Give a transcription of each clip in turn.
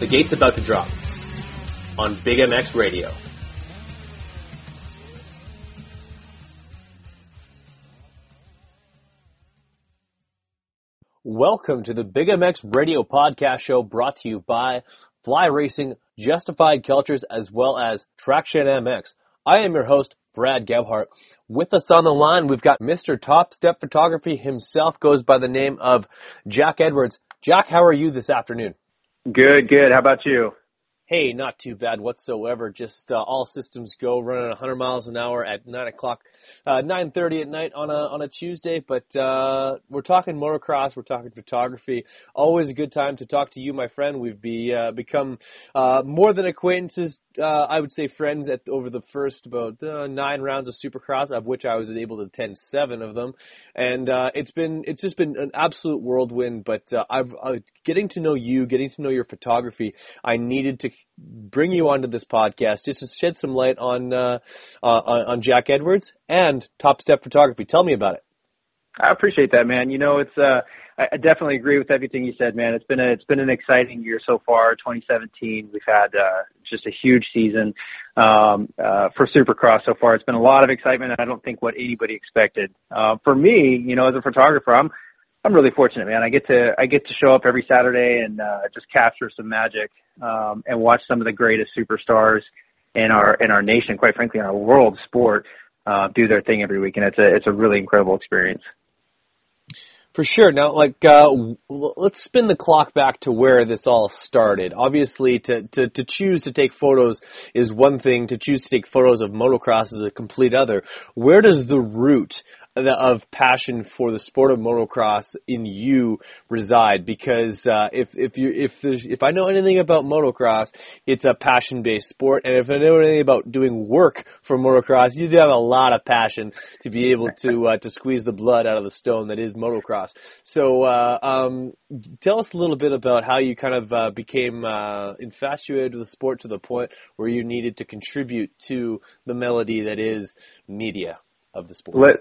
The gate's about to drop on Big MX Radio. Welcome to the Big MX Radio podcast show brought to you by Fly Racing, Justified Cultures, as well as Traction MX. I am your host, Brad Gebhart. With us on the line, we've got Mr. Top Step Photography himself, goes by the name of Jack Edwards. Jack, how are you this afternoon? Good, good. How about you? Hey, not too bad whatsoever. Just uh, all systems go, running 100 miles an hour at nine o'clock, uh, 9:30 at night on a on a Tuesday. But uh, we're talking motocross, we're talking photography. Always a good time to talk to you, my friend. We've be uh, become uh, more than acquaintances. Uh, I would say friends at over the first about uh, nine rounds of Supercross, of which I was able to attend seven of them, and uh, it's been it's just been an absolute whirlwind. But uh, I've uh, getting to know you, getting to know your photography. I needed to bring you onto this podcast just to shed some light on uh, uh, on, Jack Edwards and Top Step Photography. Tell me about it. I appreciate that, man. You know, it's uh, I definitely agree with everything you said, man. It's been a it's been an exciting year so far. 2017, we've had uh, just a huge season um, uh, for Supercross so far. It's been a lot of excitement, I don't think what anybody expected. Uh, for me, you know, as a photographer, I'm I'm really fortunate, man. I get to I get to show up every Saturday and uh, just capture some magic um, and watch some of the greatest superstars in our in our nation, quite frankly, in our world sport, uh, do their thing every week, and it's a it's a really incredible experience. For sure. Now, like, uh, let's spin the clock back to where this all started. Obviously, to, to, to choose to take photos is one thing. To choose to take photos of motocross is a complete other. Where does the root of passion for the sport of motocross in you reside because uh, if if you if there's if I know anything about motocross, it's a passion based sport, and if I know anything about doing work for motocross, you do have a lot of passion to be able to uh, to squeeze the blood out of the stone that is motocross. So uh, um, tell us a little bit about how you kind of uh, became uh, infatuated with the sport to the point where you needed to contribute to the melody that is media of the sport. Let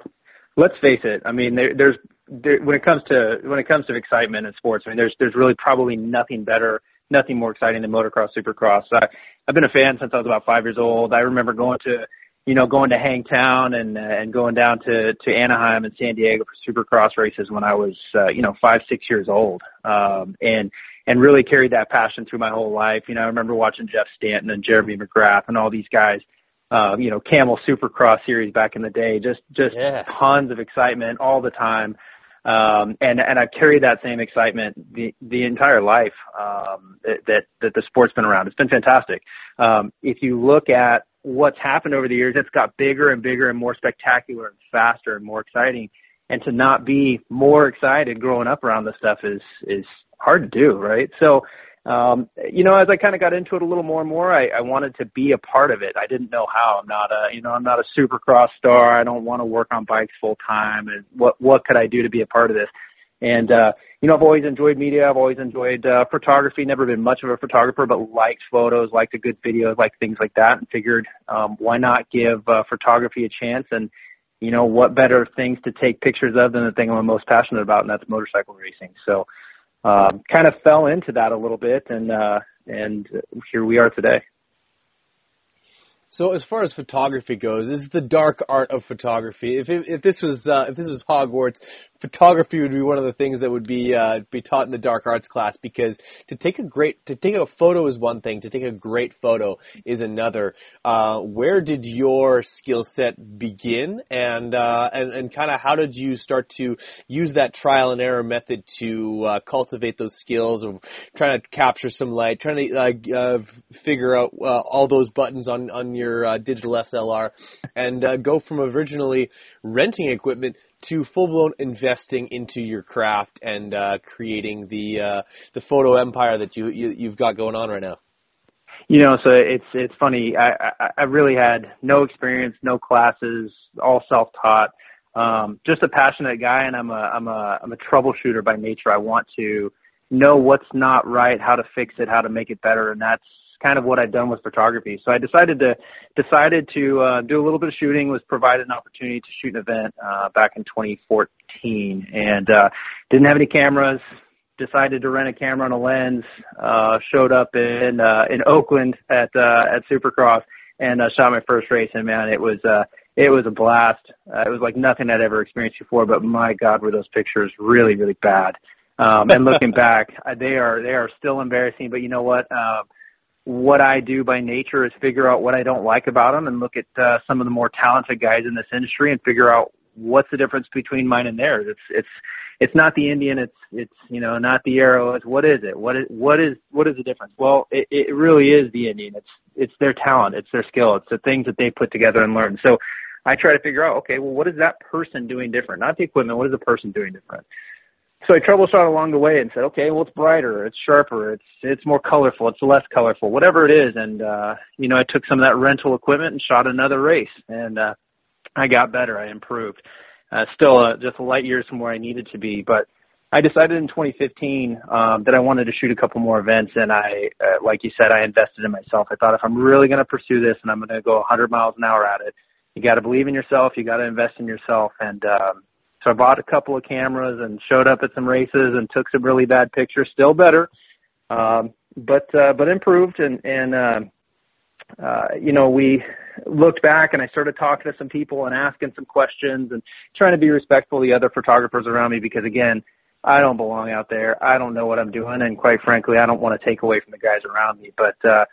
let's face it. I mean, there, there's there, when it comes to when it comes to excitement in sports. I mean, there's there's really probably nothing better, nothing more exciting than motocross, supercross. I, I've been a fan since I was about five years old. I remember going to you know, going to Hangtown and uh, and going down to to Anaheim and San Diego for Supercross races when I was uh, you know five six years old, um, and and really carried that passion through my whole life. You know, I remember watching Jeff Stanton and Jeremy McGrath and all these guys uh, you know, Camel Supercross series back in the day. Just just yeah. tons of excitement all the time. Um, and and I've carried that same excitement the the entire life um, that, that that the sport's been around. It's been fantastic. Um, if you look at what's happened over the years, it's got bigger and bigger and more spectacular and faster and more exciting. And to not be more excited growing up around this stuff is is hard to do, right? So um, you know, as I kind of got into it a little more and more, I, I wanted to be a part of it. I didn't know how. I'm not a, you know, I'm not a supercross star. I don't want to work on bikes full time. And what, what could I do to be a part of this? And, uh, you know, I've always enjoyed media. I've always enjoyed, uh, photography. Never been much of a photographer, but liked photos, liked a good video, liked things like that and figured, um, why not give, uh, photography a chance? And, you know, what better things to take pictures of than the thing I'm most passionate about, and that's motorcycle racing. So, um, kind of fell into that a little bit, and uh, and here we are today. So as far as photography goes, this is the dark art of photography. If if, if this was uh, if this was Hogwarts, photography would be one of the things that would be uh, be taught in the dark arts class because to take a great to take a photo is one thing to take a great photo is another. Uh, where did your skill set begin? And uh, and, and kind of how did you start to use that trial and error method to uh, cultivate those skills of trying to capture some light trying to uh, figure out uh, all those buttons on on your uh, digital SLR and uh, go from originally renting equipment to full blown investing into your craft and uh, creating the uh, the photo empire that you, you you've got going on right now? You know, so it's it's funny. I I, I really had no experience, no classes, all self taught. Um, just a passionate guy, and I'm a I'm a I'm a troubleshooter by nature. I want to know what's not right, how to fix it, how to make it better, and that's kind of what I'd done with photography. So I decided to decided to uh, do a little bit of shooting. Was provided an opportunity to shoot an event uh, back in 2014, and uh, didn't have any cameras. Decided to rent a camera and a lens. Uh, showed up in uh, in Oakland at uh, at Supercross and uh, shot my first race. And man, it was uh, it was a blast. Uh, it was like nothing I'd ever experienced before. But my God, were those pictures really really bad. Um, and looking back, they are they are still embarrassing. But you know what? Uh, what I do by nature is figure out what I don't like about them and look at uh, some of the more talented guys in this industry and figure out what's the difference between mine and theirs? It's it's it's not the Indian. It's it's you know not the arrow. It's what is it? What is what is what is the difference? Well, it, it really is the Indian. It's it's their talent. It's their skill. It's the things that they put together and learn. So I try to figure out okay, well, what is that person doing different? Not the equipment. What is the person doing different? So I troubleshot along the way and said, okay, well, it's brighter, it's sharper, it's it's more colorful, it's less colorful, whatever it is. And uh, you know, I took some of that rental equipment and shot another race, and uh, I got better. I improved. Uh, still uh, just a light years from where I needed to be, but I decided in 2015 um, that I wanted to shoot a couple more events, and I, uh, like you said, I invested in myself. I thought if I'm really going to pursue this and I'm going to go 100 miles an hour at it, you got to believe in yourself. You got to invest in yourself, and um, so I bought a couple of cameras and showed up at some races and took some really bad pictures. Still better, um, but uh, but improved, and and uh, uh, you know, we looked back and I started talking to some people and asking some questions and trying to be respectful of the other photographers around me because again, I don't belong out there. I don't know what I'm doing and quite frankly, I don't want to take away from the guys around me, but, uh,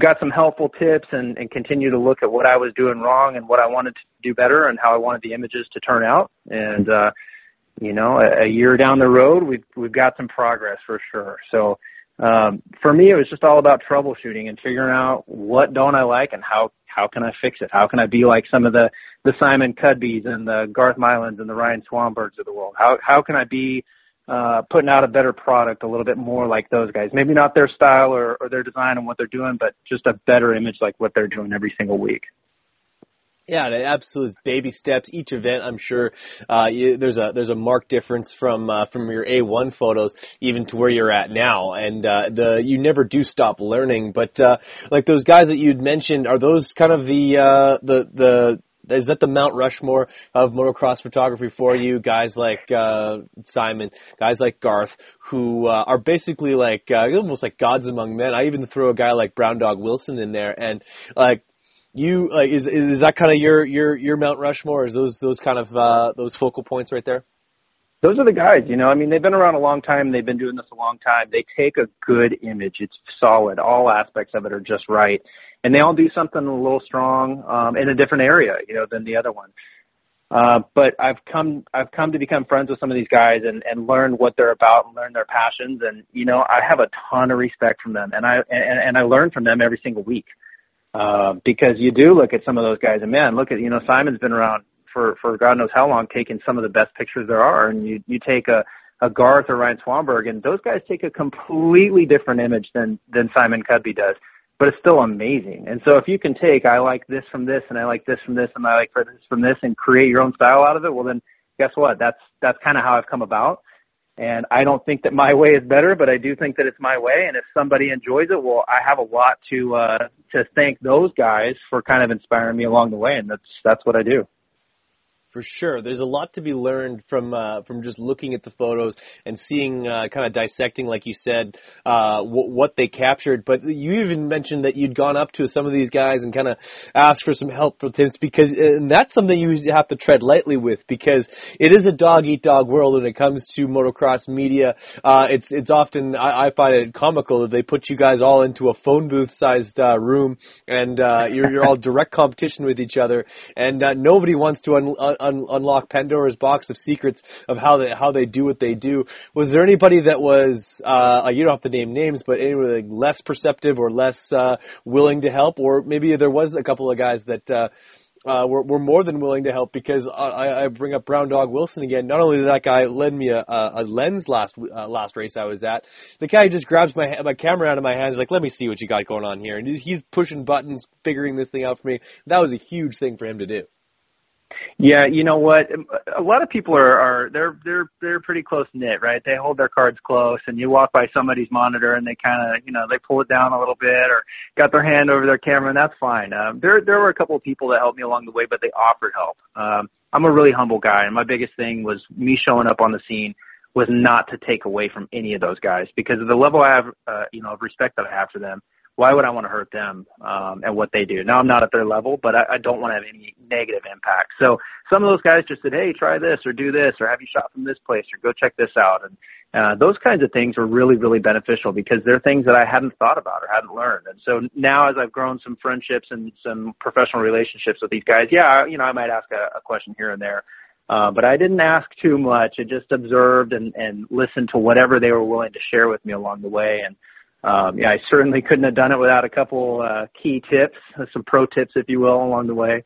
got some helpful tips and, and continue to look at what I was doing wrong and what I wanted to do better and how I wanted the images to turn out. And, uh, you know, a, a year down the road, we've, we've got some progress for sure. So, um, for me, it was just all about troubleshooting and figuring out what don't I like and how how can I fix it? How can I be like some of the the Simon Cudbys and the Garth Milans and the Ryan Swanbergs of the world? How how can I be uh, putting out a better product a little bit more like those guys? Maybe not their style or, or their design and what they're doing, but just a better image like what they're doing every single week. Yeah, absolute baby steps. Each event, I'm sure, uh, you, there's a there's a marked difference from uh, from your A1 photos even to where you're at now, and uh, the you never do stop learning. But uh, like those guys that you'd mentioned, are those kind of the uh, the the is that the Mount Rushmore of motocross photography for you? Guys like uh, Simon, guys like Garth, who uh, are basically like uh, almost like gods among men. I even throw a guy like Brown Dog Wilson in there, and like you like is is that kind of your your your Mount Rushmore? Is those those kind of uh, those focal points right there? Those are the guys, you know. I mean, they've been around a long time. They've been doing this a long time. They take a good image. It's solid. All aspects of it are just right, and they all do something a little strong um, in a different area, you know, than the other one. Uh, but I've come I've come to become friends with some of these guys and and learn what they're about and learn their passions. And you know, I have a ton of respect from them, and I and, and I learn from them every single week. Uh, because you do look at some of those guys and man, look at, you know, Simon's been around for, for God knows how long taking some of the best pictures there are. And you, you take a, a Garth or Ryan Swanberg and those guys take a completely different image than, than Simon Cudby does, but it's still amazing. And so if you can take, I like this from this and I like this from this and I like this from this and create your own style out of it, well then guess what? That's, that's kind of how I've come about. And I don't think that my way is better, but I do think that it's my way. And if somebody enjoys it, well, I have a lot to uh, to thank those guys for kind of inspiring me along the way, and that's that's what I do. For sure, there's a lot to be learned from uh, from just looking at the photos and seeing, uh, kind of dissecting, like you said, uh, w- what they captured. But you even mentioned that you'd gone up to some of these guys and kind of asked for some help for tips because, and that's something you have to tread lightly with because it is a dog eat dog world when it comes to motocross media. Uh, it's it's often I, I find it comical that they put you guys all into a phone booth sized uh, room and uh, you're you're all direct competition with each other, and nobody wants to un- un- unlock Pandora's box of secrets of how they how they do what they do. Was there anybody that was uh, you don't have to name names, but anybody less perceptive or less uh, willing to help, or maybe there was a couple of guys that. Uh, uh, were, were more than willing to help because I, I bring up Brown Dog Wilson again. Not only did that guy lend me a, a, a lens last uh, last race I was at, the guy just grabs my my camera out of my hands, like, "Let me see what you got going on here," and he's pushing buttons, figuring this thing out for me. That was a huge thing for him to do. Yeah, you know what? A lot of people are are they're they're they're pretty close knit, right? They hold their cards close, and you walk by somebody's monitor and they kind of you know they pull it down a little bit or got their hand over their camera, and that's fine. Um, there there were a couple of people that helped me along the way, but they offered help. Um, I'm a really humble guy, and my biggest thing was me showing up on the scene was not to take away from any of those guys because of the level I have, uh, you know, of respect that I have for them why would I want to hurt them um, and what they do? Now I'm not at their level, but I, I don't want to have any negative impact. So some of those guys just said, "Hey, try this or do this or have you shot from this place or go check this out." And uh, those kinds of things were really, really beneficial because they're things that I hadn't thought about or hadn't learned. And so now, as I've grown some friendships and some professional relationships with these guys, yeah, you know, I might ask a, a question here and there. Uh, but I didn't ask too much. I just observed and, and listened to whatever they were willing to share with me along the way. And um, yeah, I certainly couldn't have done it without a couple uh, key tips, some pro tips, if you will, along the way.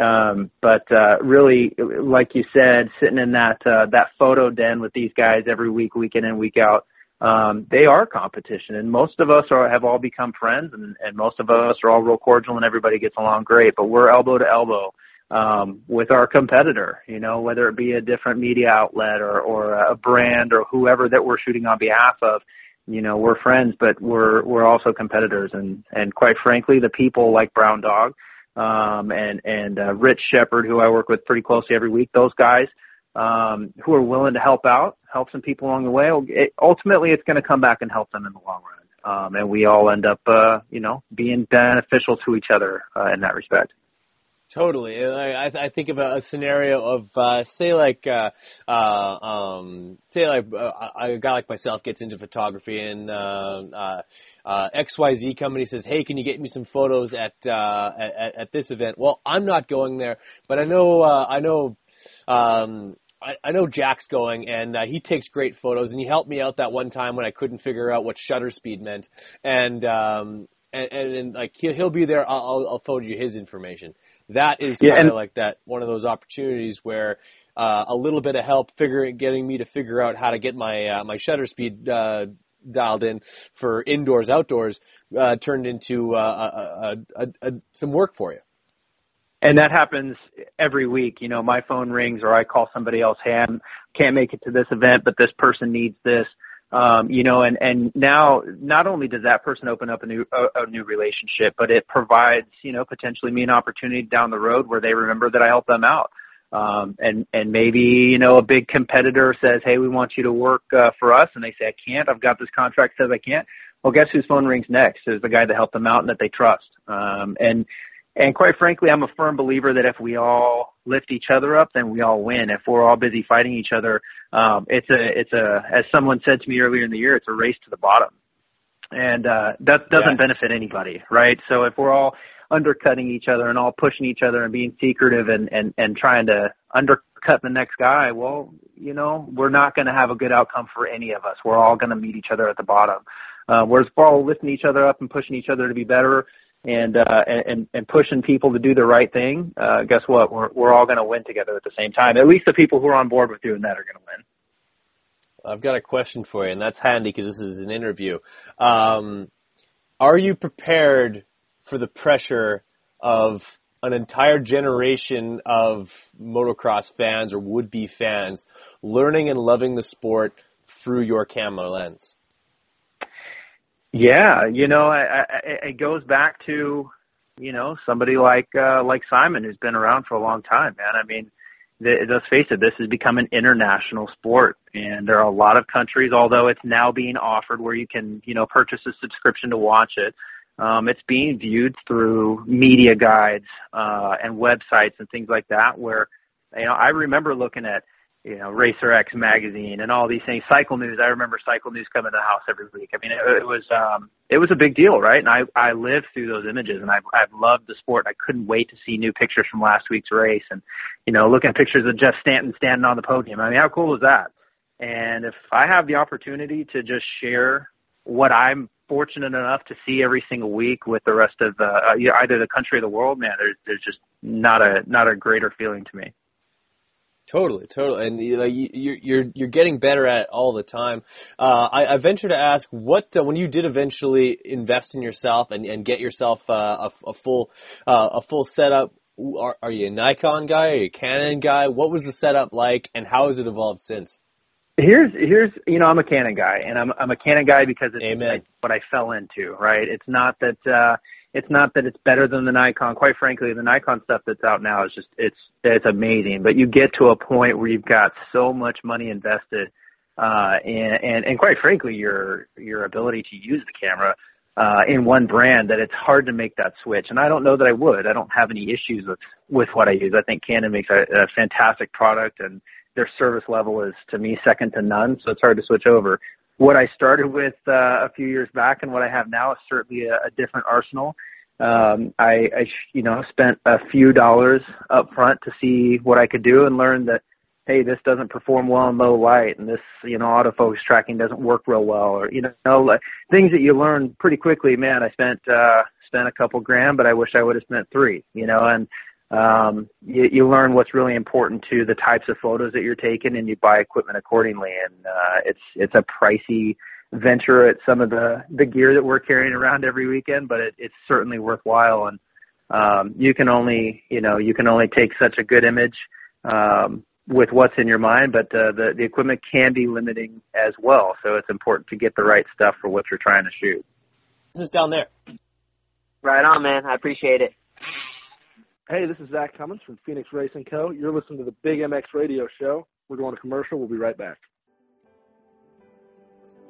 Um, but uh, really, like you said, sitting in that uh, that photo den with these guys every week, week in and week out, um, they are competition, and most of us are have all become friends, and, and most of us are all real cordial, and everybody gets along great. But we're elbow to elbow um, with our competitor, you know, whether it be a different media outlet or or a brand or whoever that we're shooting on behalf of. You know, we're friends, but we're we're also competitors, and and quite frankly, the people like Brown Dog um, and and uh, Rich Shepard, who I work with pretty closely every week. Those guys um, who are willing to help out, help some people along the way. It, ultimately, it's going to come back and help them in the long run, um, and we all end up, uh, you know, being beneficial to each other uh, in that respect. Totally. I, I think of a, scenario of, uh, say like, uh, uh, um, say like, uh, a guy like myself gets into photography and, uh, uh, uh, XYZ company says, "Hey, can you get me some photos at, uh, at at this event?" Well, I'm not going there, but I know uh, I know um, I, I know Jack's going, and uh, he takes great photos, and he helped me out that one time when I couldn't figure out what shutter speed meant, and um, and, and, and like he'll, he'll be there. I'll, I'll forward you his information. That is yeah, kind of like that one of those opportunities where uh, a little bit of help figuring getting me to figure out how to get my uh, my shutter speed uh, dialed in for indoors, outdoors, uh, turned into uh, a, a, a, some work for you. And that happens every week. You know, my phone rings or I call somebody else, hey, I can't make it to this event, but this person needs this. Um, you know, and, and now not only does that person open up a new, a, a new relationship, but it provides, you know, potentially me an opportunity down the road where they remember that I helped them out. Um, and, and maybe, you know, a big competitor says, Hey, we want you to work, uh, for us. And they say, I can't, I've got this contract says I can't. Well, guess whose phone rings next is the guy that helped them out and that they trust. Um, and, and quite frankly, I'm a firm believer that if we all lift each other up, then we all win. If we're all busy fighting each other, um, it's a, it's a, as someone said to me earlier in the year, it's a race to the bottom. And, uh, that doesn't yes. benefit anybody, right? So if we're all, undercutting each other and all pushing each other and being secretive and and and trying to undercut the next guy, well, you know, we're not going to have a good outcome for any of us. We're all going to meet each other at the bottom. Uh, whereas we're all lifting each other up and pushing each other to be better and uh, and and pushing people to do the right thing. Uh, guess what? We're we're all going to win together at the same time. At least the people who are on board with doing that are going to win. I've got a question for you, and that's handy because this is an interview. Um, are you prepared for the pressure of an entire generation of motocross fans or would-be fans learning and loving the sport through your camera lens? Yeah, you know, I, I, it goes back to, you know, somebody like uh, like Simon who's been around for a long time, man. I mean, the, let's face it, this has become an international sport, and there are a lot of countries. Although it's now being offered where you can, you know, purchase a subscription to watch it um, it's being viewed through media guides uh, and websites and things like that. Where you know, I remember looking at you know Racer X magazine and all these things. Cycle News. I remember Cycle News coming to the house every week. I mean, it, it was um, it was a big deal, right? And I I lived through those images, and I've I've loved the sport. I couldn't wait to see new pictures from last week's race, and you know, looking at pictures of Jeff Stanton standing on the podium. I mean, how cool was that? And if I have the opportunity to just share what I'm fortunate enough to see every single week with the rest of uh, either the country or the world, man, there's there's just not a not a greater feeling to me. Totally, totally, and you like you're you're you're getting better at it all the time. Uh, I, I venture to ask, what uh, when you did eventually invest in yourself and, and get yourself uh, a, a full uh, a full setup? Are, are you a Nikon guy? Are you a Canon guy? What was the setup like, and how has it evolved since? Here's here's you know I'm a Canon guy and I'm I'm a Canon guy because it's Amen. what I fell into right. It's not that uh, it's not that it's better than the Nikon. Quite frankly, the Nikon stuff that's out now is just it's it's amazing. But you get to a point where you've got so much money invested, uh, and and and quite frankly, your your ability to use the camera uh, in one brand that it's hard to make that switch. And I don't know that I would. I don't have any issues with with what I use. I think Canon makes a, a fantastic product and their service level is to me second to none, so it's hard to switch over. What I started with uh, a few years back and what I have now is certainly a, a different arsenal. Um, I, I, you know, spent a few dollars up front to see what I could do and learned that hey, this doesn't perform well in low light, and this you know autofocus tracking doesn't work real well, or you know like, things that you learn pretty quickly. Man, I spent uh, spent a couple grand, but I wish I would have spent three. You know, and um, you, you learn what's really important to the types of photos that you're taking, and you buy equipment accordingly. And uh, it's it's a pricey venture at some of the the gear that we're carrying around every weekend, but it, it's certainly worthwhile. And um, you can only you know you can only take such a good image um, with what's in your mind, but uh, the the equipment can be limiting as well. So it's important to get the right stuff for what you're trying to shoot. This is down there. Right on, man. I appreciate it. Hey, this is Zach Commons from Phoenix Racing Co. You're listening to the Big MX Radio Show. We're going to commercial. We'll be right back.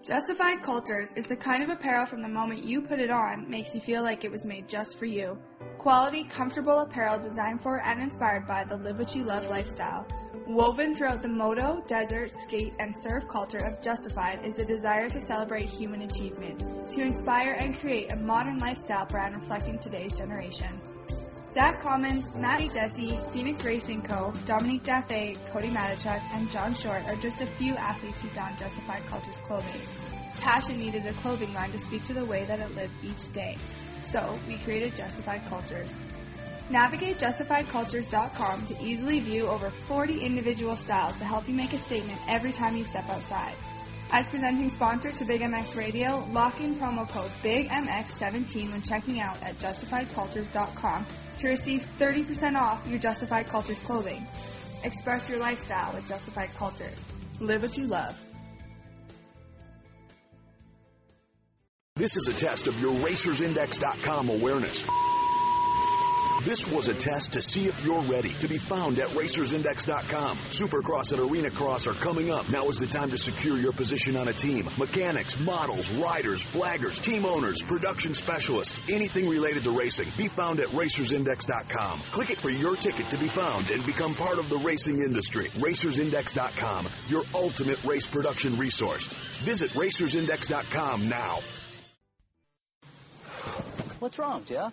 Justified Cultures is the kind of apparel from the moment you put it on makes you feel like it was made just for you. Quality, comfortable apparel designed for and inspired by the live what you love lifestyle. Woven throughout the moto, desert, skate, and surf culture of Justified is the desire to celebrate human achievement, to inspire and create a modern lifestyle brand reflecting today's generation. Zach Commons, Matty Jesse, Phoenix Racing Co., Dominique Daffé, Cody Matechuk, and John Short are just a few athletes who found Justified Cultures clothing. Passion needed a clothing line to speak to the way that it lived each day. So, we created Justified Cultures. Navigate justifiedcultures.com to easily view over 40 individual styles to help you make a statement every time you step outside. As presenting sponsor to Big MX Radio, lock in promo code BIGMX17 when checking out at justifiedcultures.com to receive 30% off your Justified Cultures clothing. Express your lifestyle with Justified Cultures. Live what you love. This is a test of your racersindex.com awareness. This was a test to see if you're ready to be found at racersindex.com. Supercross and Arena Cross are coming up. Now is the time to secure your position on a team. Mechanics, models, riders, flaggers, team owners, production specialists, anything related to racing. Be found at racersindex.com. Click it for your ticket to be found and become part of the racing industry. Racersindex.com, your ultimate race production resource. Visit racersindex.com now. What's wrong, Jeff?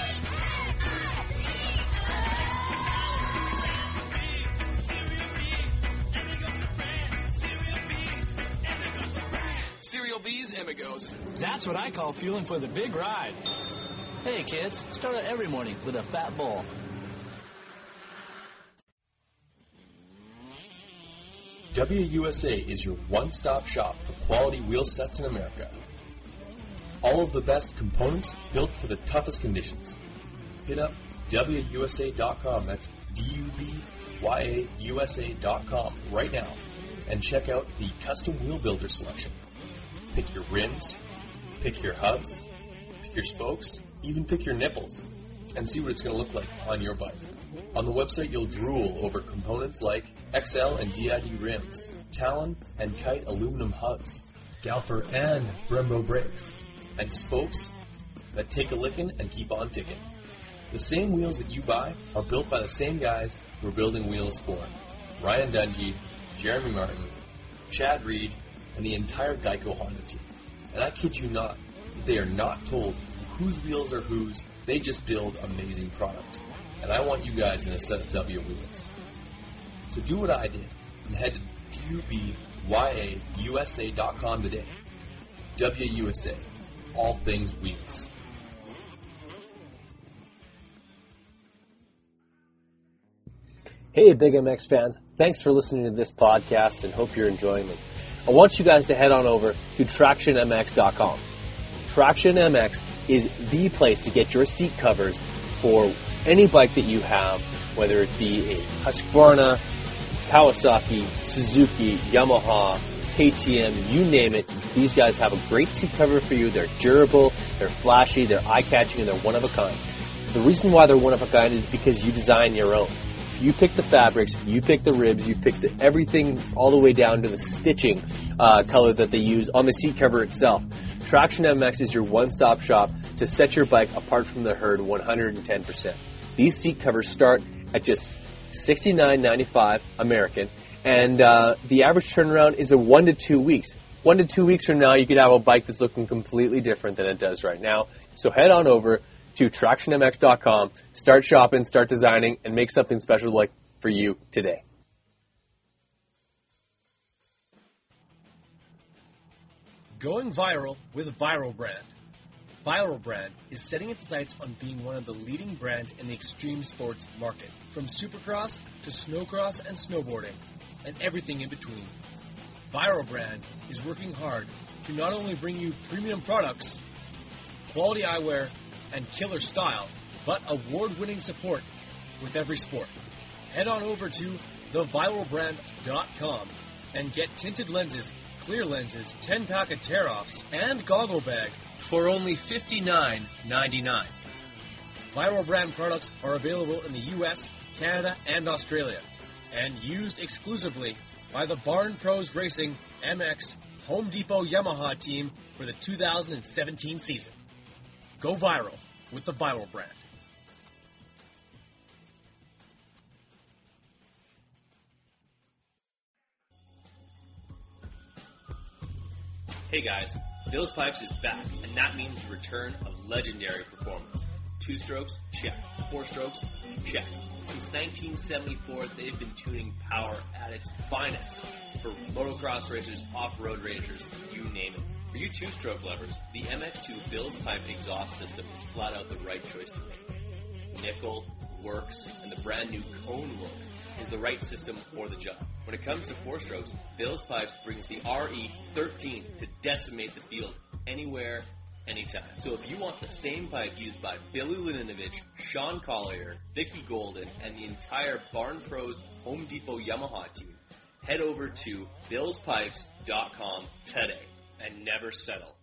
Cereal V's Amigos. That's what I call fueling for the big ride. Hey, kids, start out every morning with a fat bowl. Dubya USA is your one-stop shop for quality wheel sets in America. All of the best components built for the toughest conditions. Hit up DubyaUSA.com, that's D-U-B-Y-A-U-S-A.com right now and check out the custom wheel builder selection. Pick your rims, pick your hubs, pick your spokes, even pick your nipples, and see what it's going to look like on your bike. On the website, you'll drool over components like Excel and DID rims, Talon and Kite aluminum hubs, Galfer and Brembo brakes, and spokes that take a licking and keep on ticking. The same wheels that you buy are built by the same guys who are building wheels for Ryan Dungey, Jeremy Martin, Chad Reed, and the entire Geico Honda team. And I kid you not, they are not told whose wheels are whose, they just build amazing product. And I want you guys in a set of W wheels. So do what I did and head to DubyaUSA.com today. Dubya USA, all things wheels. Hey, Big MX fans. Thanks for listening to this podcast and hope you're enjoying it. I want you guys to head on over to TractionMX.com. Traction MX is the place to get your seat covers for any bike that you have, whether it be a Husqvarna, Kawasaki, Suzuki, Yamaha, KTM, you name it. These guys have a great seat cover for you. They're durable, they're flashy, they're eye-catching, and they're one of a kind. The reason why they're one of a kind is because you design your own. You pick the fabrics, you pick the ribs, you pick the, everything all the way down to the stitching uh, color that they use on the seat cover itself. Traction MX is your one-stop shop to set your bike apart from the herd 110%. These seat covers start at just $69.95 American, and uh, the average turnaround is a one to two weeks. One to two weeks from now, you could have a bike that's looking completely different than it does right now. So head on over to tractionmx.com, start shopping, start designing, and make something special like for you today. Going viral with Viral Brand. Viral Brand is setting its sights on being one of the leading brands in the extreme sports market, from supercross to snowcross and snowboarding, and everything in between. Viral Brand is working hard to not only bring you premium products, quality eyewear, and killer style, but award winning support with every sport. Head on over to theviralbrand.com and get tinted lenses, clear lenses, 10 pack of tear offs, and goggle bag for only $59.99. Viral brand products are available in the US, Canada, and Australia, and used exclusively by the Barn Pros Racing MX Home Depot Yamaha team for the 2017 season. Go viral with the Viral brand. Hey guys, Bill's Pipes is back, and that means the return of legendary performance. Two strokes, check. Four strokes, check. Since 1974, they've been tuning power at its finest for motocross racers, off-road racers, you name it. For you two-stroke lovers, the MX2 Bill's Pipe exhaust system is flat out the right choice to make. Nickel, works, and the brand new cone look is the right system for the job. When it comes to four strokes, Bill's Pipes brings the RE13 to decimate the field anywhere, anytime. So if you want the same pipe used by Billy Laninovich, Sean Collier, Vicky Golden, and the entire Barn Pros Home Depot Yamaha team, head over to billspipes.com today and never settle.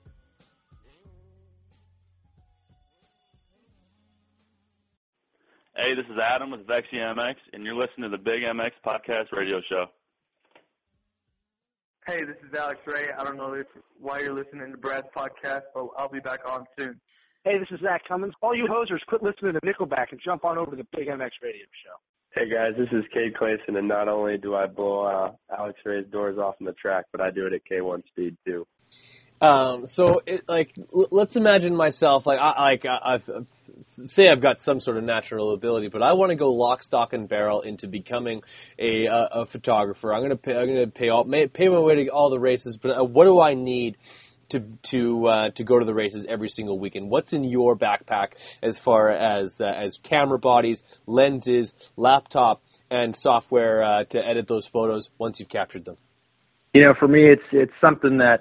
Hey, this is Adam with Vexy MX, and you're listening to the Big MX Podcast Radio Show. Hey, this is Alex Ray. I don't know if, why you're listening to Brad's podcast, but I'll be back on soon. Hey, this is Zach Commons. All you hosers, quit listening to Nickelback and jump on over to the Big MX Radio Show. Hey guys, this is Cade Clason, and not only do I blow uh, Alex Ray's doors off in the track, but I do it at K1 speed too. Um, so it, like, l- let's imagine myself, like, I, like, I, I've, say I've got some sort of natural ability, but I want to go lock, stock, and barrel into becoming a, a, a photographer. I'm gonna pay, I'm gonna pay all, may, pay my way to all the races, but uh, what do I need to, to, uh, to go to the races every single weekend? What's in your backpack as far as, uh, as camera bodies, lenses, laptop, and software, uh, to edit those photos once you've captured them? You know, for me, it's, it's something that,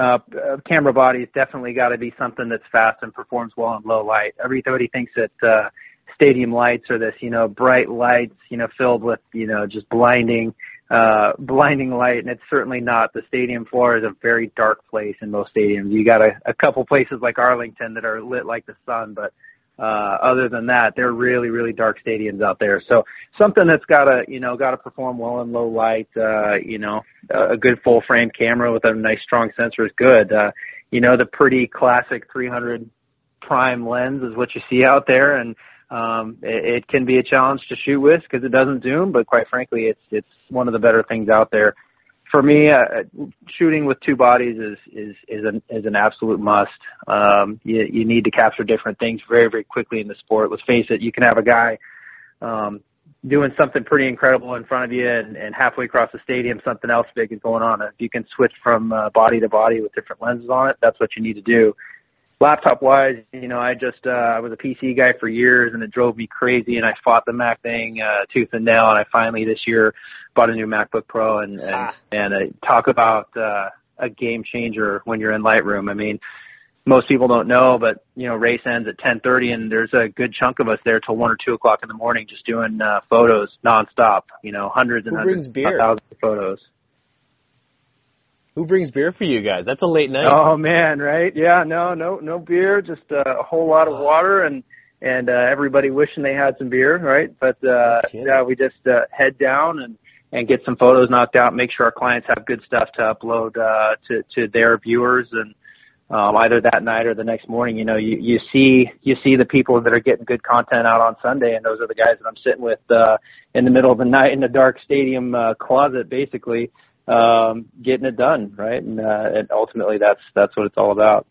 uh, camera body has definitely got to be something that's fast and performs well in low light. Everybody thinks that uh, stadium lights are this, you know, bright lights, you know, filled with, you know, just blinding, uh, blinding light, and it's certainly not. The stadium floor is a very dark place in most stadiums. You got a, a couple places like Arlington that are lit like the sun, but uh, other than that, they're really, really dark stadiums out there. So something that's got to, you know, got to perform well in low light. Uh, you know, a good full frame camera with a nice strong sensor is good. Uh, you know, the pretty classic 300 prime lens is what you see out there, and um, it, it can be a challenge to shoot with because it doesn't zoom. But quite frankly, it's it's one of the better things out there for me, uh, shooting with two bodies is is is an is an absolute must. Um, you you need to capture different things very very quickly in the sport. Let's face it, you can have a guy um, doing something pretty incredible in front of you, and, and halfway across the stadium, something else big is going on. If you can switch from uh, body to body with different lenses on it, that's what you need to do. Laptop wise, you know, I just uh, I was a PC guy for years, and it drove me crazy, and I fought the Mac thing uh, tooth and nail, and I finally this year bought a new MacBook Pro, and and, Ah. and uh, talk about uh, a game changer when you're in Lightroom. I mean, most people don't know, but you know, race ends at 10:30, and there's a good chunk of us there till one or two o'clock in the morning, just doing uh, photos nonstop. You know, hundreds and Who hundreds, thousands of photos. Who brings beer for you guys? That's a late night. Oh man, right? Yeah, no, no, no beer, just uh, a whole lot of water and and uh, everybody wishing they had some beer, right? But uh, yeah, we just uh, head down and and get some photos knocked out. Make sure our clients have good stuff to upload uh, to to their viewers, and um, either that night or the next morning. You know, you you see you see the people that are getting good content out on Sunday, and those are the guys that I'm sitting with uh, in the middle of the night in the dark stadium uh, closet, basically um, getting it done, right? And, uh, and ultimately, that's that's what it's all about.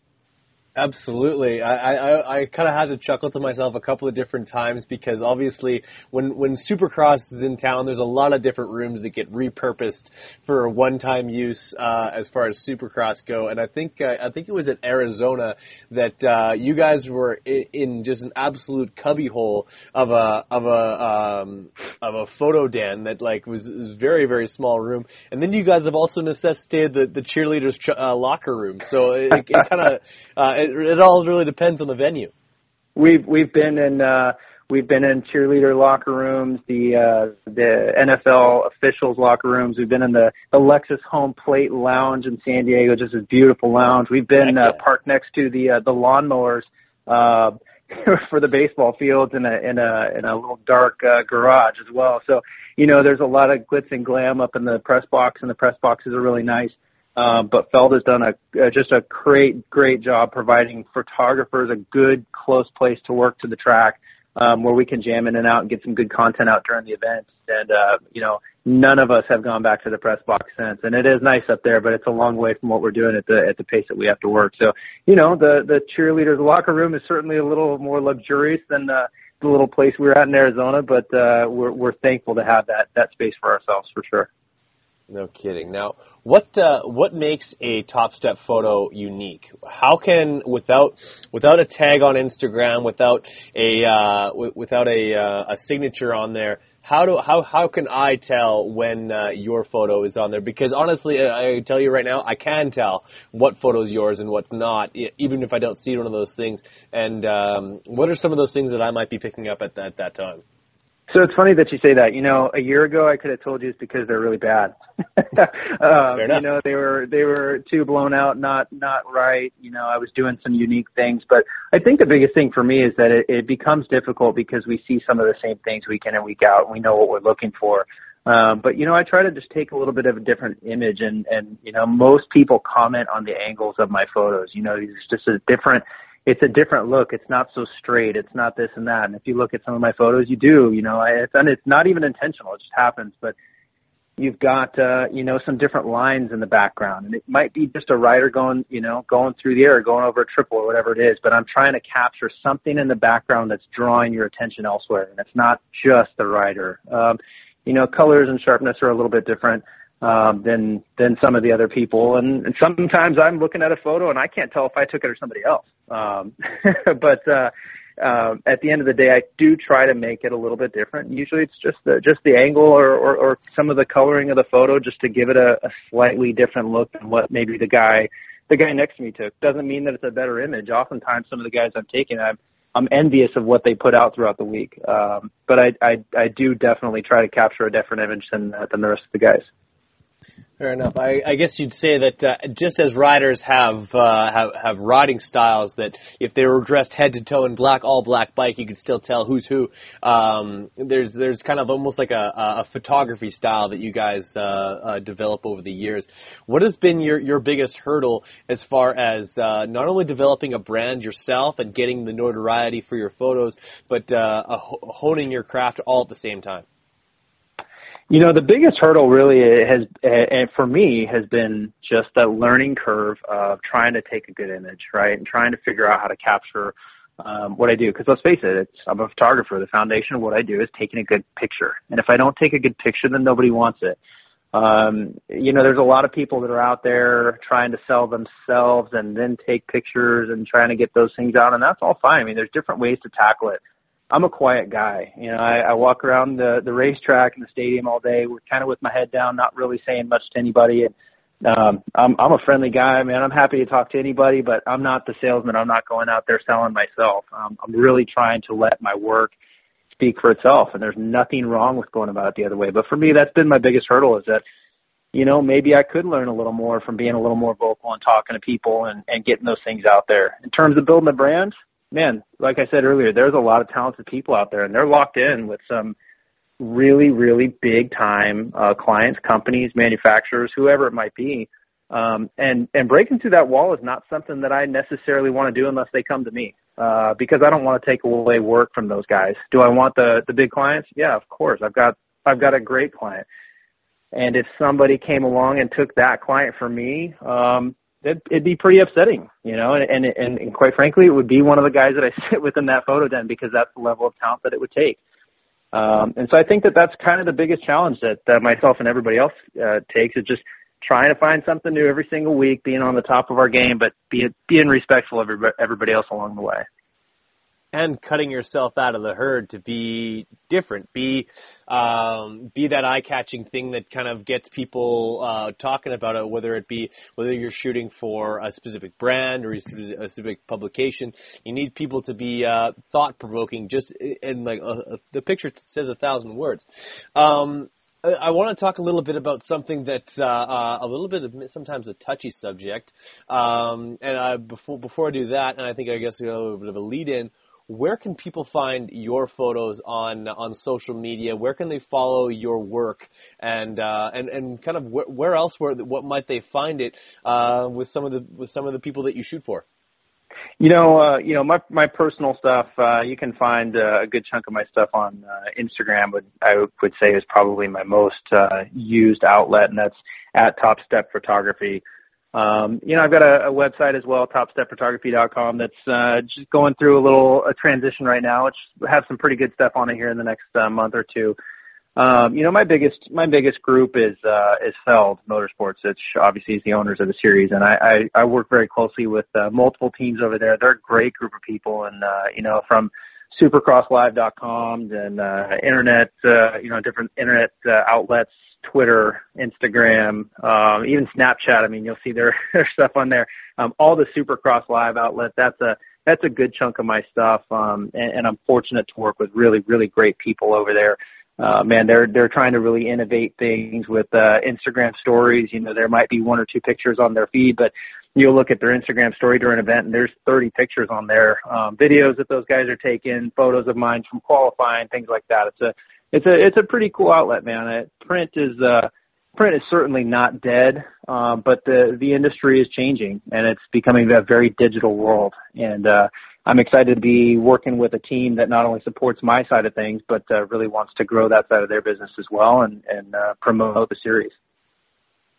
Absolutely. I, I, I kind of had to chuckle to myself a couple of different times because obviously when, when Supercross is in town, there's a lot of different rooms that get repurposed for one-time use, uh, as far as Supercross go. And I think, uh, I think it was at Arizona that, uh, you guys were in, in just an absolute cubbyhole of a, of a, um, of a photo den that like was, was very, very small room. And then you guys have also necessitated the, the cheerleaders, ch- uh, locker room. So it, it kind of, uh, it, it all really depends on the venue. We've we've been in uh, we've been in cheerleader locker rooms, the uh, the NFL officials locker rooms. We've been in the, the Lexus Home Plate Lounge in San Diego, just a beautiful lounge. We've been uh, parked next to the uh, the lawnmowers uh, for the baseball fields in a in a in a little dark uh, garage as well. So you know, there's a lot of glitz and glam up in the press box, and the press boxes are really nice. Um, but Feld has done a uh, just a great, great job providing photographers a good, close place to work to the track um, where we can jam in and out and get some good content out during the event. And uh, you know, none of us have gone back to the press box since. And it is nice up there, but it's a long way from what we're doing at the at the pace that we have to work. So you know, the the cheerleaders locker room is certainly a little more luxurious than uh, the little place we were at in Arizona, but uh, we're we're thankful to have that that space for ourselves for sure. No kidding. Now, what uh, what makes a Top Step photo unique? How can without without a tag on Instagram, without a uh, w- without a uh, a signature on there, how do how how can I tell when uh, your photo is on there? Because honestly, I, tell you right now, I can tell what photo is yours and what's not, even if I don't see one of those things. And um, what are some of those things that I might be picking up at that, at that time? So it's funny that you say that. You know, a year ago I could have told you it's because they're really bad. um, you know, they were they were too blown out, not not right. You know, I was doing some unique things, but I think the biggest thing for me is that it, it becomes difficult because we see some of the same things week in and week out, and we know what we're looking for. Um, but you know, I try to just take a little bit of a different image, and and you know, most people comment on the angles of my photos. You know, it's just a different it's a different look. It's not so straight. It's not this and that. And if you look at some of my photos, you do, you know, it's, and it's not even intentional. It just happens. But you've got, uh, you know, some different lines in the background and it might be just a rider going, you know, going through the air, going over a triple or whatever it is. But I'm trying to capture something in the background that's drawing your attention elsewhere. And it's not just the rider. Um, you know, colors and sharpness are a little bit different um, than than some of the other people. And, and sometimes I'm looking at a photo and I can't tell if I took it or somebody else. Um, but uh, uh, at the end of the day, I do try to make it a little bit different. Usually, it's just the just the angle or, or, or some of the coloring of the photo, just to give it a, a slightly different look than what maybe the guy the guy next to me took. Doesn't mean that it's a better image. Oftentimes, some of the guys I'm taking, I'm I'm envious of what they put out throughout the week. Um, but I, I I do definitely try to capture a different image than than the rest of the guys. Fair enough. I, I guess you'd say that uh, just as riders have, uh, have have riding styles that if they were dressed head to toe in black, all black bike, you could still tell who's who. Um, there's there's kind of almost like a, a photography style that you guys uh, uh, develop over the years. What has been your your biggest hurdle as far as uh, not only developing a brand yourself and getting the notoriety for your photos, but uh, honing your craft all at the same time? You know, the biggest hurdle really has, and for me, has been just that learning curve of trying to take a good image, right, and trying to figure out how to capture um, what I do. Because let's face it, it's I'm a photographer. The foundation of what I do is taking a good picture, and if I don't take a good picture, then nobody wants it. Um, you know, there's a lot of people that are out there trying to sell themselves and then take pictures and trying to get those things out, and that's all fine. I mean, there's different ways to tackle it. I'm a quiet guy. You know, I, I walk around the the racetrack and the stadium all day, with kind of with my head down, not really saying much to anybody. And um, I'm I'm a friendly guy, man. I'm happy to talk to anybody, but I'm not the salesman. I'm not going out there selling myself. Um, I'm really trying to let my work speak for itself, and there's nothing wrong with going about it the other way. But for me, that's been my biggest hurdle is that you know, maybe I could learn a little more from being a little more vocal and talking to people and, and getting those things out there. In terms of building a brand, man, like I said earlier, there's a lot of talented people out there, and they're locked in with some really, really big time uh, clients, companies, manufacturers, whoever it might be. Um, and and breaking through that wall is not something that I necessarily want to do unless they come to me, uh, because I don't want to take away work from those guys. Do I want the the big clients? Yeah, of course. I've got I've got a great client, and if somebody came along and took that client from me, um, it'd, it'd be pretty upsetting, you know. And, and and quite frankly, it would be one of the guys that I sit with in that photo den because that's the level of talent that it would take. Um, and so I think that that's kind of the biggest challenge that, that myself and everybody else uh, takes is just trying to find something new every single week, being on the top of our game, but be, being respectful of everybody else along the way and cutting yourself out of the herd to be different, be um, be that eye-catching thing that kind of gets people uh, talking about it, whether it be whether you're shooting for a specific brand or a specific publication. You need people to be uh, thought-provoking, just and like uh, the picture says a thousand words. Um, I want to talk a little bit about something that's uh, uh, a little bit of sometimes a touchy subject. Um, and I, before before I do that, and I think I guess we have a little bit of a lead in where can people find your photos on on social media? Where can they follow your work, and uh, and and kind of where, else? Where what might they find it uh, with some of the with some of the people that you shoot for? You know, uh, you know, my my personal stuff. Uh, you can find uh, a good chunk of my stuff on uh, Instagram. Would I would say is probably my most uh, used outlet, and that's at Top Step Photography. Um, you know, I've got a, a website as well, topstepphotography.com, that's uh, just going through a little a transition right now. Which have some pretty good stuff on it here in the next uh, month or two. Um, you know, my biggest my biggest group is uh, is Feld Motorsports, which obviously is the owners of the series, and I I, I work very closely with uh, multiple teams over there. They're a great group of people, and uh, you know, from supercrosslive.com and uh, internet, uh, you know, different internet uh, outlets Twitter, Instagram, um, even Snapchat. I mean, you'll see their, their stuff on there. Um, all the Supercross Live outlet. That's a that's a good chunk of my stuff. Um, and, and I'm fortunate to work with really really great people over there. Uh, man, they're they're trying to really innovate things with uh, Instagram stories. You know, there might be one or two pictures on their feed, but you'll look at their Instagram story during an event, and there's 30 pictures on there, um, videos that those guys are taking, photos of mine from qualifying, things like that. It's a it's a it's a pretty cool outlet, man. It, print is uh, print is certainly not dead, um, but the the industry is changing and it's becoming a very digital world. And uh, I'm excited to be working with a team that not only supports my side of things, but uh, really wants to grow that side of their business as well and and uh, promote the series.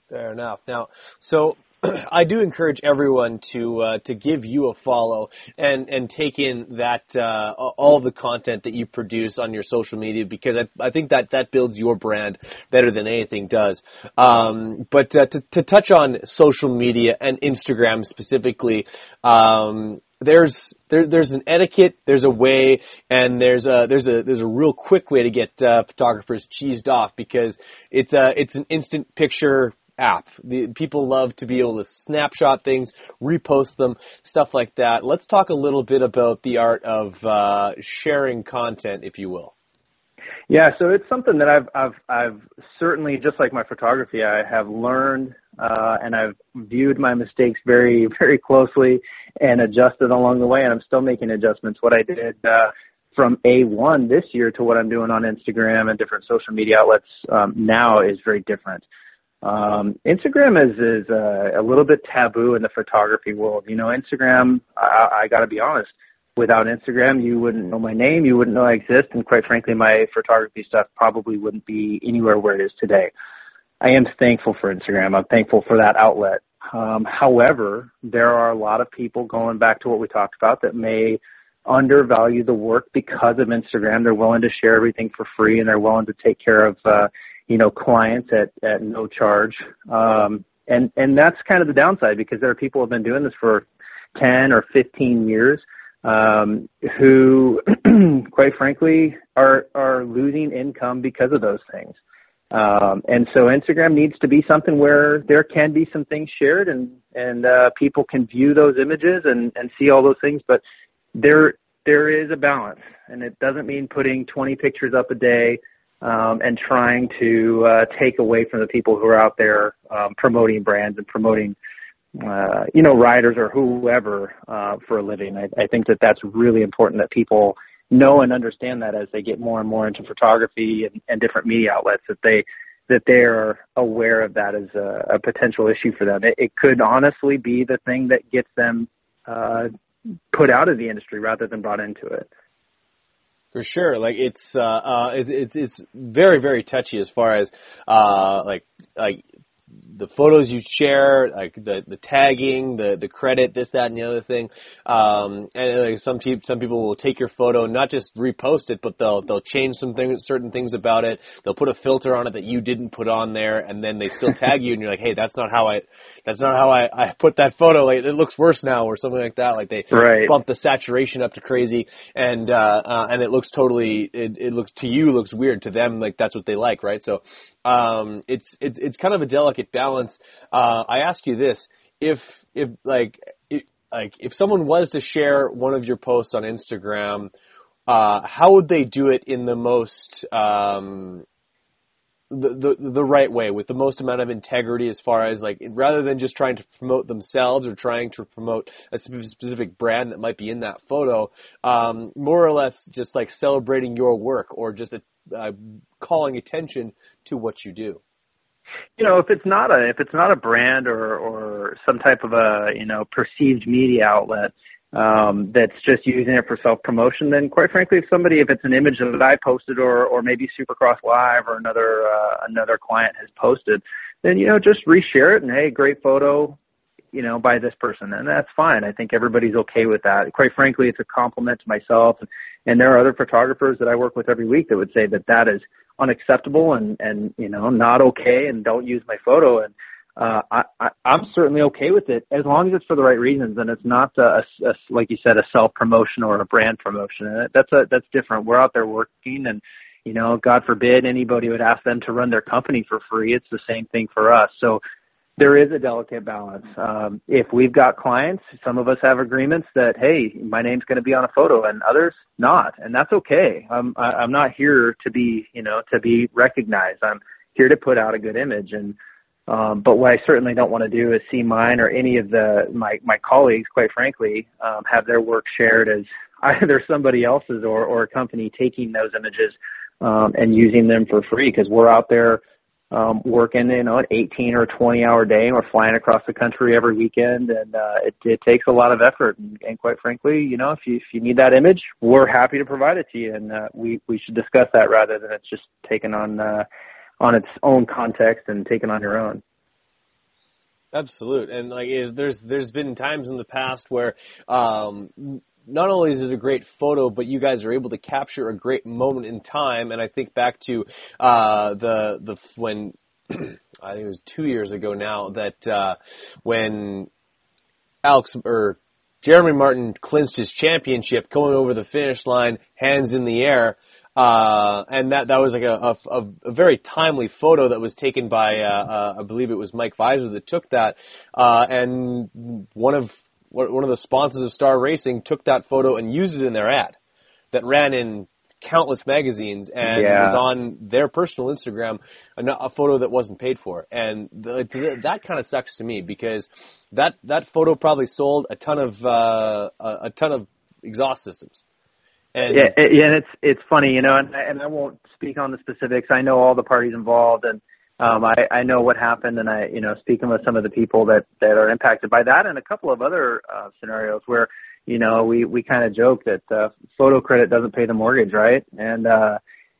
Fair enough. Now, so I do encourage everyone to uh, to give you a follow and and take in that uh, all the content that you produce on your social media because I, I think that that builds your brand better than anything does. Um, but uh, to to touch on social media and Instagram specifically. Um, there's there, there's an etiquette, there's a way, and there's a there's a there's a real quick way to get uh, photographers cheesed off because it's a it's an instant picture app. The, people love to be able to snapshot things, repost them, stuff like that. Let's talk a little bit about the art of uh, sharing content, if you will. Yeah, so it's something that I've I've I've certainly just like my photography, I have learned uh, and I've viewed my mistakes very very closely and adjusted along the way, and I'm still making adjustments. What I did uh, from A1 this year to what I'm doing on Instagram and different social media outlets um, now is very different. Um, Instagram is is uh, a little bit taboo in the photography world. You know, Instagram. I, I got to be honest. Without Instagram, you wouldn't know my name, you wouldn't know I exist, and quite frankly, my photography stuff probably wouldn't be anywhere where it is today. I am thankful for Instagram. I'm thankful for that outlet. Um, however, there are a lot of people going back to what we talked about that may undervalue the work because of Instagram. They're willing to share everything for free and they're willing to take care of uh, you know, clients at, at no charge. Um, and, and that's kind of the downside because there are people who have been doing this for 10 or 15 years, um, who, quite frankly, are, are losing income because of those things. Um, and so Instagram needs to be something where there can be some things shared and, and, uh, people can view those images and, and see all those things, but there, there is a balance and it doesn't mean putting 20 pictures up a day um, and trying to uh, take away from the people who are out there um, promoting brands and promoting uh, you know, riders or whoever uh, for a living. I, I think that that's really important that people know and understand that as they get more and more into photography and, and different media outlets that they that they are aware of that as a, a potential issue for them. It, it could honestly be the thing that gets them uh, put out of the industry rather than brought into it. For sure, like it's uh, uh, it, it's it's very very touchy as far as uh, like like the photos you share, like the the tagging, the the credit, this, that, and the other thing. Um, and like some people some people will take your photo, not just repost it, but they'll they'll change some things, certain things about it. They'll put a filter on it that you didn't put on there, and then they still tag you, and you're like, hey, that's not how I that's not how I, I put that photo. Like it looks worse now, or something like that. Like they right. bump the saturation up to crazy, and uh, uh, and it looks totally. It, it looks to you looks weird. To them, like that's what they like, right? So um, it's it's it's kind of a delicate balance. Uh, I ask you this: if if like if, like if someone was to share one of your posts on Instagram, uh, how would they do it in the most um, the, the the right way with the most amount of integrity as far as like rather than just trying to promote themselves or trying to promote a specific brand that might be in that photo um, more or less just like celebrating your work or just a, uh, calling attention to what you do? You know if it's not a if it's not a brand or or some type of a you know perceived media outlet um, that's just using it for self promotion, then quite frankly, if somebody, if it's an image that I posted or, or maybe Supercross Live or another, uh, another client has posted, then, you know, just reshare it and hey, great photo, you know, by this person. And that's fine. I think everybody's okay with that. Quite frankly, it's a compliment to myself. And, and there are other photographers that I work with every week that would say that that is unacceptable and, and, you know, not okay and don't use my photo. And, uh, I, I, I'm certainly okay with it as long as it's for the right reasons and it's not a, a like you said a self promotion or a brand promotion. And that's a that's different. We're out there working, and you know, God forbid anybody would ask them to run their company for free. It's the same thing for us. So there is a delicate balance. Um, if we've got clients, some of us have agreements that hey, my name's going to be on a photo, and others not, and that's okay. I'm I, I'm not here to be you know to be recognized. I'm here to put out a good image and um, but what I certainly don't want to do is see mine or any of the my my colleagues, quite frankly, um, have their work shared as either somebody else's or or a company taking those images um, and using them for free because we're out there um, working, you know, an 18 or 20 hour day. And we're flying across the country every weekend, and uh, it, it takes a lot of effort. And, and quite frankly, you know, if you if you need that image, we're happy to provide it to you, and uh, we we should discuss that rather than it's just taken on. Uh, on its own context and taken on your own. Absolute, and like there's there's been times in the past where um, not only is it a great photo, but you guys are able to capture a great moment in time. And I think back to uh, the the when I think it was two years ago now that uh, when Alex or Jeremy Martin clinched his championship, going over the finish line, hands in the air. Uh, and that that was like a, a, a very timely photo that was taken by uh, uh, I believe it was Mike Visor that took that, uh, and one of one of the sponsors of Star Racing took that photo and used it in their ad that ran in countless magazines and yeah. was on their personal Instagram a, a photo that wasn't paid for, and the, that kind of sucks to me because that that photo probably sold a ton of uh, a, a ton of exhaust systems. And yeah, it, yeah, it's it's funny, you know, and and I won't speak on the specifics. I know all the parties involved, and um, I I know what happened, and I you know speaking with some of the people that that are impacted by that, and a couple of other uh, scenarios where you know we we kind of joke that uh, photo credit doesn't pay the mortgage, right? And uh,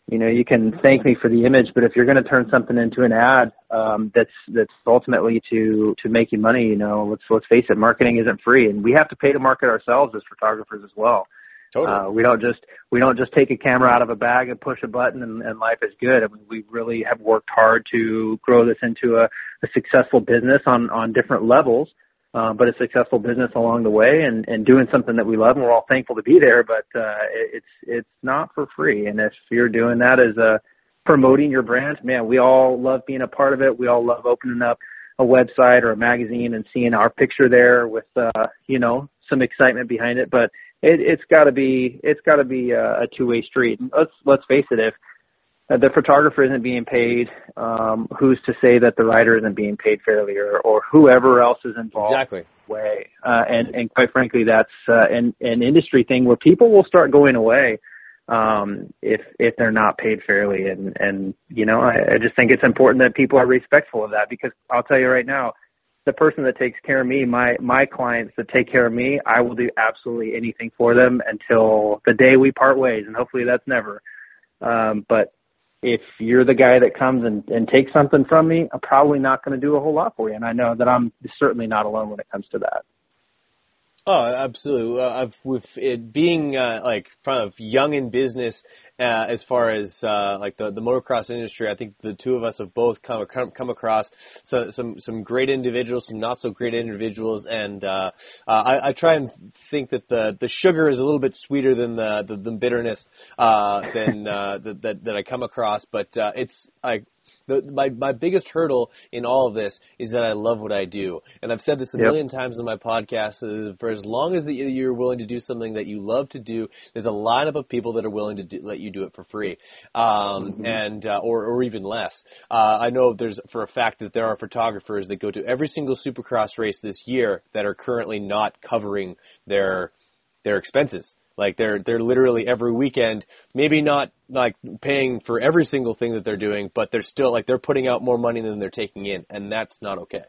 you know you can thank me for the image, but if you're going to turn something into an ad um, that's that's ultimately to to make you money, you know, let's let's face it, marketing isn't free, and we have to pay to market ourselves as photographers as well. Totally. Uh, we don't just we don't just take a camera out of a bag and push a button and, and life is good. I mean, we really have worked hard to grow this into a, a successful business on on different levels, uh, but a successful business along the way and and doing something that we love. And we're all thankful to be there, but uh, it's it's not for free. And if you're doing that as a promoting your brand, man, we all love being a part of it. We all love opening up a website or a magazine and seeing our picture there with uh, you know some excitement behind it, but it, it's got to be it's got to be a, a two way street. Let's let's face it. If the photographer isn't being paid, um, who's to say that the writer isn't being paid fairly, or, or whoever else is involved? Exactly. Way, uh, and and quite frankly, that's uh, an an industry thing where people will start going away um, if if they're not paid fairly, and and you know, I, I just think it's important that people are respectful of that because I'll tell you right now, the person that takes care of me, my my clients that take care of me, I will do absolutely anything for them until the day we part ways, and hopefully that's never. Um, but if you're the guy that comes and, and takes something from me, I'm probably not going to do a whole lot for you. And I know that I'm certainly not alone when it comes to that. Oh, absolutely. Uh, I've, with it being uh, like kind of young in business, uh, as far as uh, like the the motocross industry, I think the two of us have both come come, come across some, some some great individuals, some not so great individuals, and uh, uh, I, I try and think that the the sugar is a little bit sweeter than the the, the bitterness uh, than uh, that that I come across. But uh, it's like the, my my biggest hurdle in all of this is that I love what I do, and I've said this a Yep. million times in my podcast. For as long as the, you're willing to do something that you love to do, there's a lineup of people that are willing to do, let you do it for free, um, Mhm. and uh, or or even less. Uh, I know there's for a fact that there are photographers that go to every single Supercross race this year that are currently not covering their their expenses. Like they're they're literally every weekend, maybe not like paying for every single thing that they're doing, but they're still like they're putting out more money than they're taking in, and that's not okay.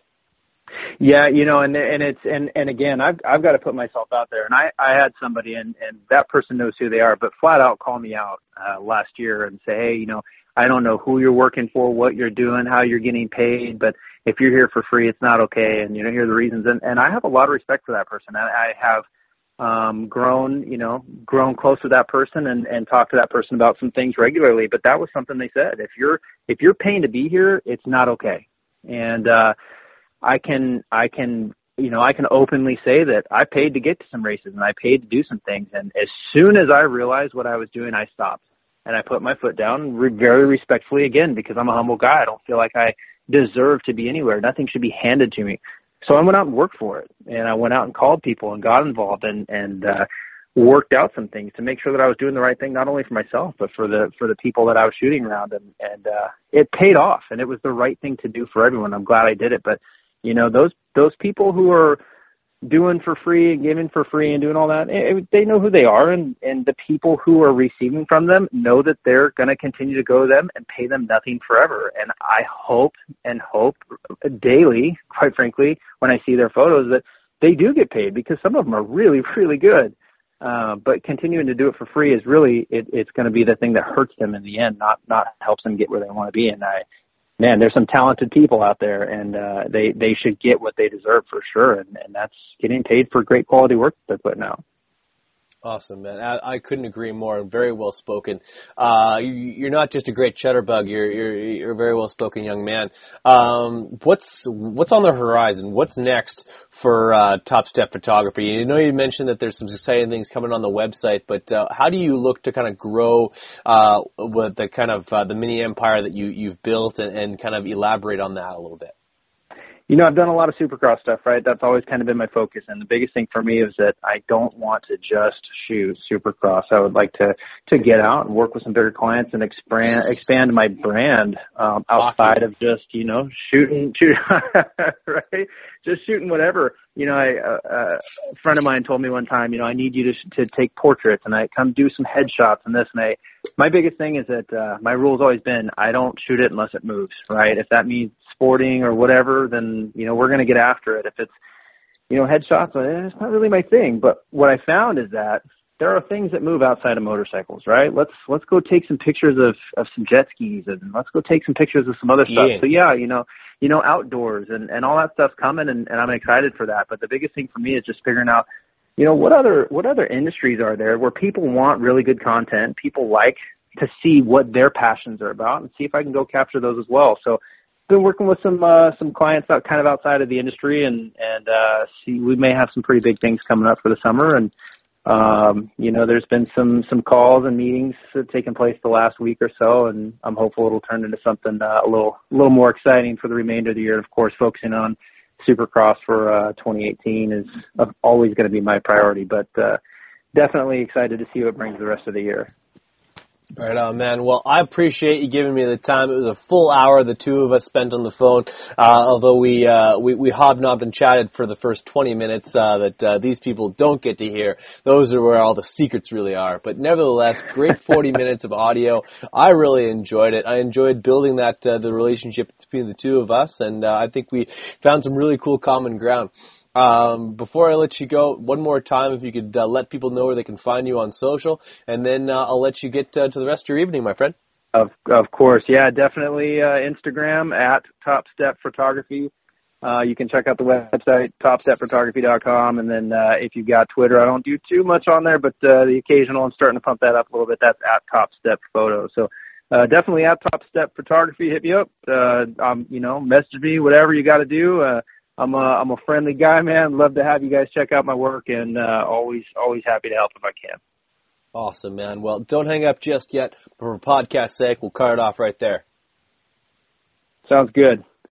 Yeah, you know, and and it's and and again, I've I've got to put myself out there, and I I had somebody, and and that person knows who they are, but flat out call me out uh, last year and say, hey, you know, I don't know who you're working for, what you're doing, how you're getting paid, but if you're here for free, it's not okay, and you know, here are the reasons, and and I have a lot of respect for that person. I, I have um grown you know grown close to that person and and talked to that person about some things regularly. But that was something they said if you're if you're paying to be here it's not okay. And uh I can I can you know I can openly say that I paid to get to some races and I paid to do some things. And as soon as I realized what I was doing I stopped. And I put my foot down re- very respectfully again because I'm a humble guy. I don't feel like I deserve to be anywhere. Nothing should be handed to me so I went out and worked for it and I went out and called people and got involved and and uh worked out some things to make sure that I was doing the right thing not only for myself but for the for the people that I was shooting around. And and uh it paid off and it was the right thing to do for everyone. I'm glad I did it. But you know those those people who are doing for free and giving for free and doing all that eh, they know who they are and and the people who are receiving from them know that they're going to continue to go to them and pay them nothing forever. And i hope and hope daily quite frankly when i see their photos that they do get paid because some of them are really really good. Uh, but continuing to do it for free is really it, it's going to be the thing that hurts them in the end not not helps them get where they want to be. And i man, there's some talented people out there, and uh, they they should get what they deserve for sure, and, and that's getting paid for great quality work they're putting out. Awesome, man. I, I couldn't agree more. Very well spoken. Uh, you, you're not just a great shutterbug. You're you're you're a very well spoken young man. Um, what's what's on the horizon? What's next for uh, Top Step Photography? You know, you mentioned that there's some exciting things coming on the website, but uh, how do you look to kind of grow uh, with the kind of uh, the mini empire that you you've built, and, and kind of elaborate on that a little bit? You know, I've done a lot of supercross stuff, right? That's always kind of been my focus. And the biggest thing for me is that I don't want to just shoot supercross. I would like to, to get out and work with some bigger clients and expand, expand my brand, um, outside of just, you know, shooting, shoot, right? Just shooting whatever. You know, I, uh, uh, a friend of mine told me one time, you know, I need you to, to take portraits and I come do some headshots and this and I, my biggest thing is that, uh, my rule's always been, I don't shoot it unless it moves, right? If that means sporting or whatever, then you know we're going to get after it. If it's you know headshots, eh, it's not really my thing. But what I found is that there are things that move outside of motorcycles, right? Let's let's go take some pictures of of some jet skis and let's go take some pictures of some other Skiing. stuff. So yeah, you know, you know, outdoors and and all that stuff's coming, and, and I'm excited for that. But the biggest thing for me is just figuring out you know what other what other industries are there where people want really good content people like to see what their passions are about and see if i can go capture those as well so been working with some uh some clients out kind of outside of the industry and and uh see we may have some pretty big things coming up for the summer and um you know there's been some some calls and meetings taken place the last week or so and i'm hopeful it'll turn into something uh, a little a little more exciting for the remainder of the year. And of course focusing on supercross for uh 2018 is uh, always going to be my priority but uh definitely excited to see what brings the rest of the year Right on, man. Well, I appreciate you giving me the time. It was a full hour the two of us spent on the phone, uh, although we, uh, we, we hobnobbed and chatted for the first 20 minutes, uh, that, uh, these people don't get to hear. Those are where all the secrets really are. But nevertheless, great 40 minutes of audio. I really enjoyed it. I enjoyed building that, uh, the relationship between the two of us, and, uh, I think we found some really cool common ground. Um, before I let you go, one more time, if you could uh, let people know where they can find you on social, and then uh, I'll let you get uh, to the rest of your evening, my friend. Of of course, yeah, definitely uh, Instagram at Top Step Photography. Uh, you can check out the website topstepphotography.com, and then uh, if you've got Twitter, I don't do too much on there, but the occasional I'm starting to pump that up a little bit. That's at Top Step Photo. So uh, definitely at Top Step Photography. Hit me up. Uh, um, you know, message me, whatever you got to do. Uh, I'm a I'm a friendly guy, man. Love to have you guys check out my work, and uh, always always happy to help if I can. Awesome, man. Well, don't hang up just yet. For podcast sake, we'll cut it off right there. Sounds good.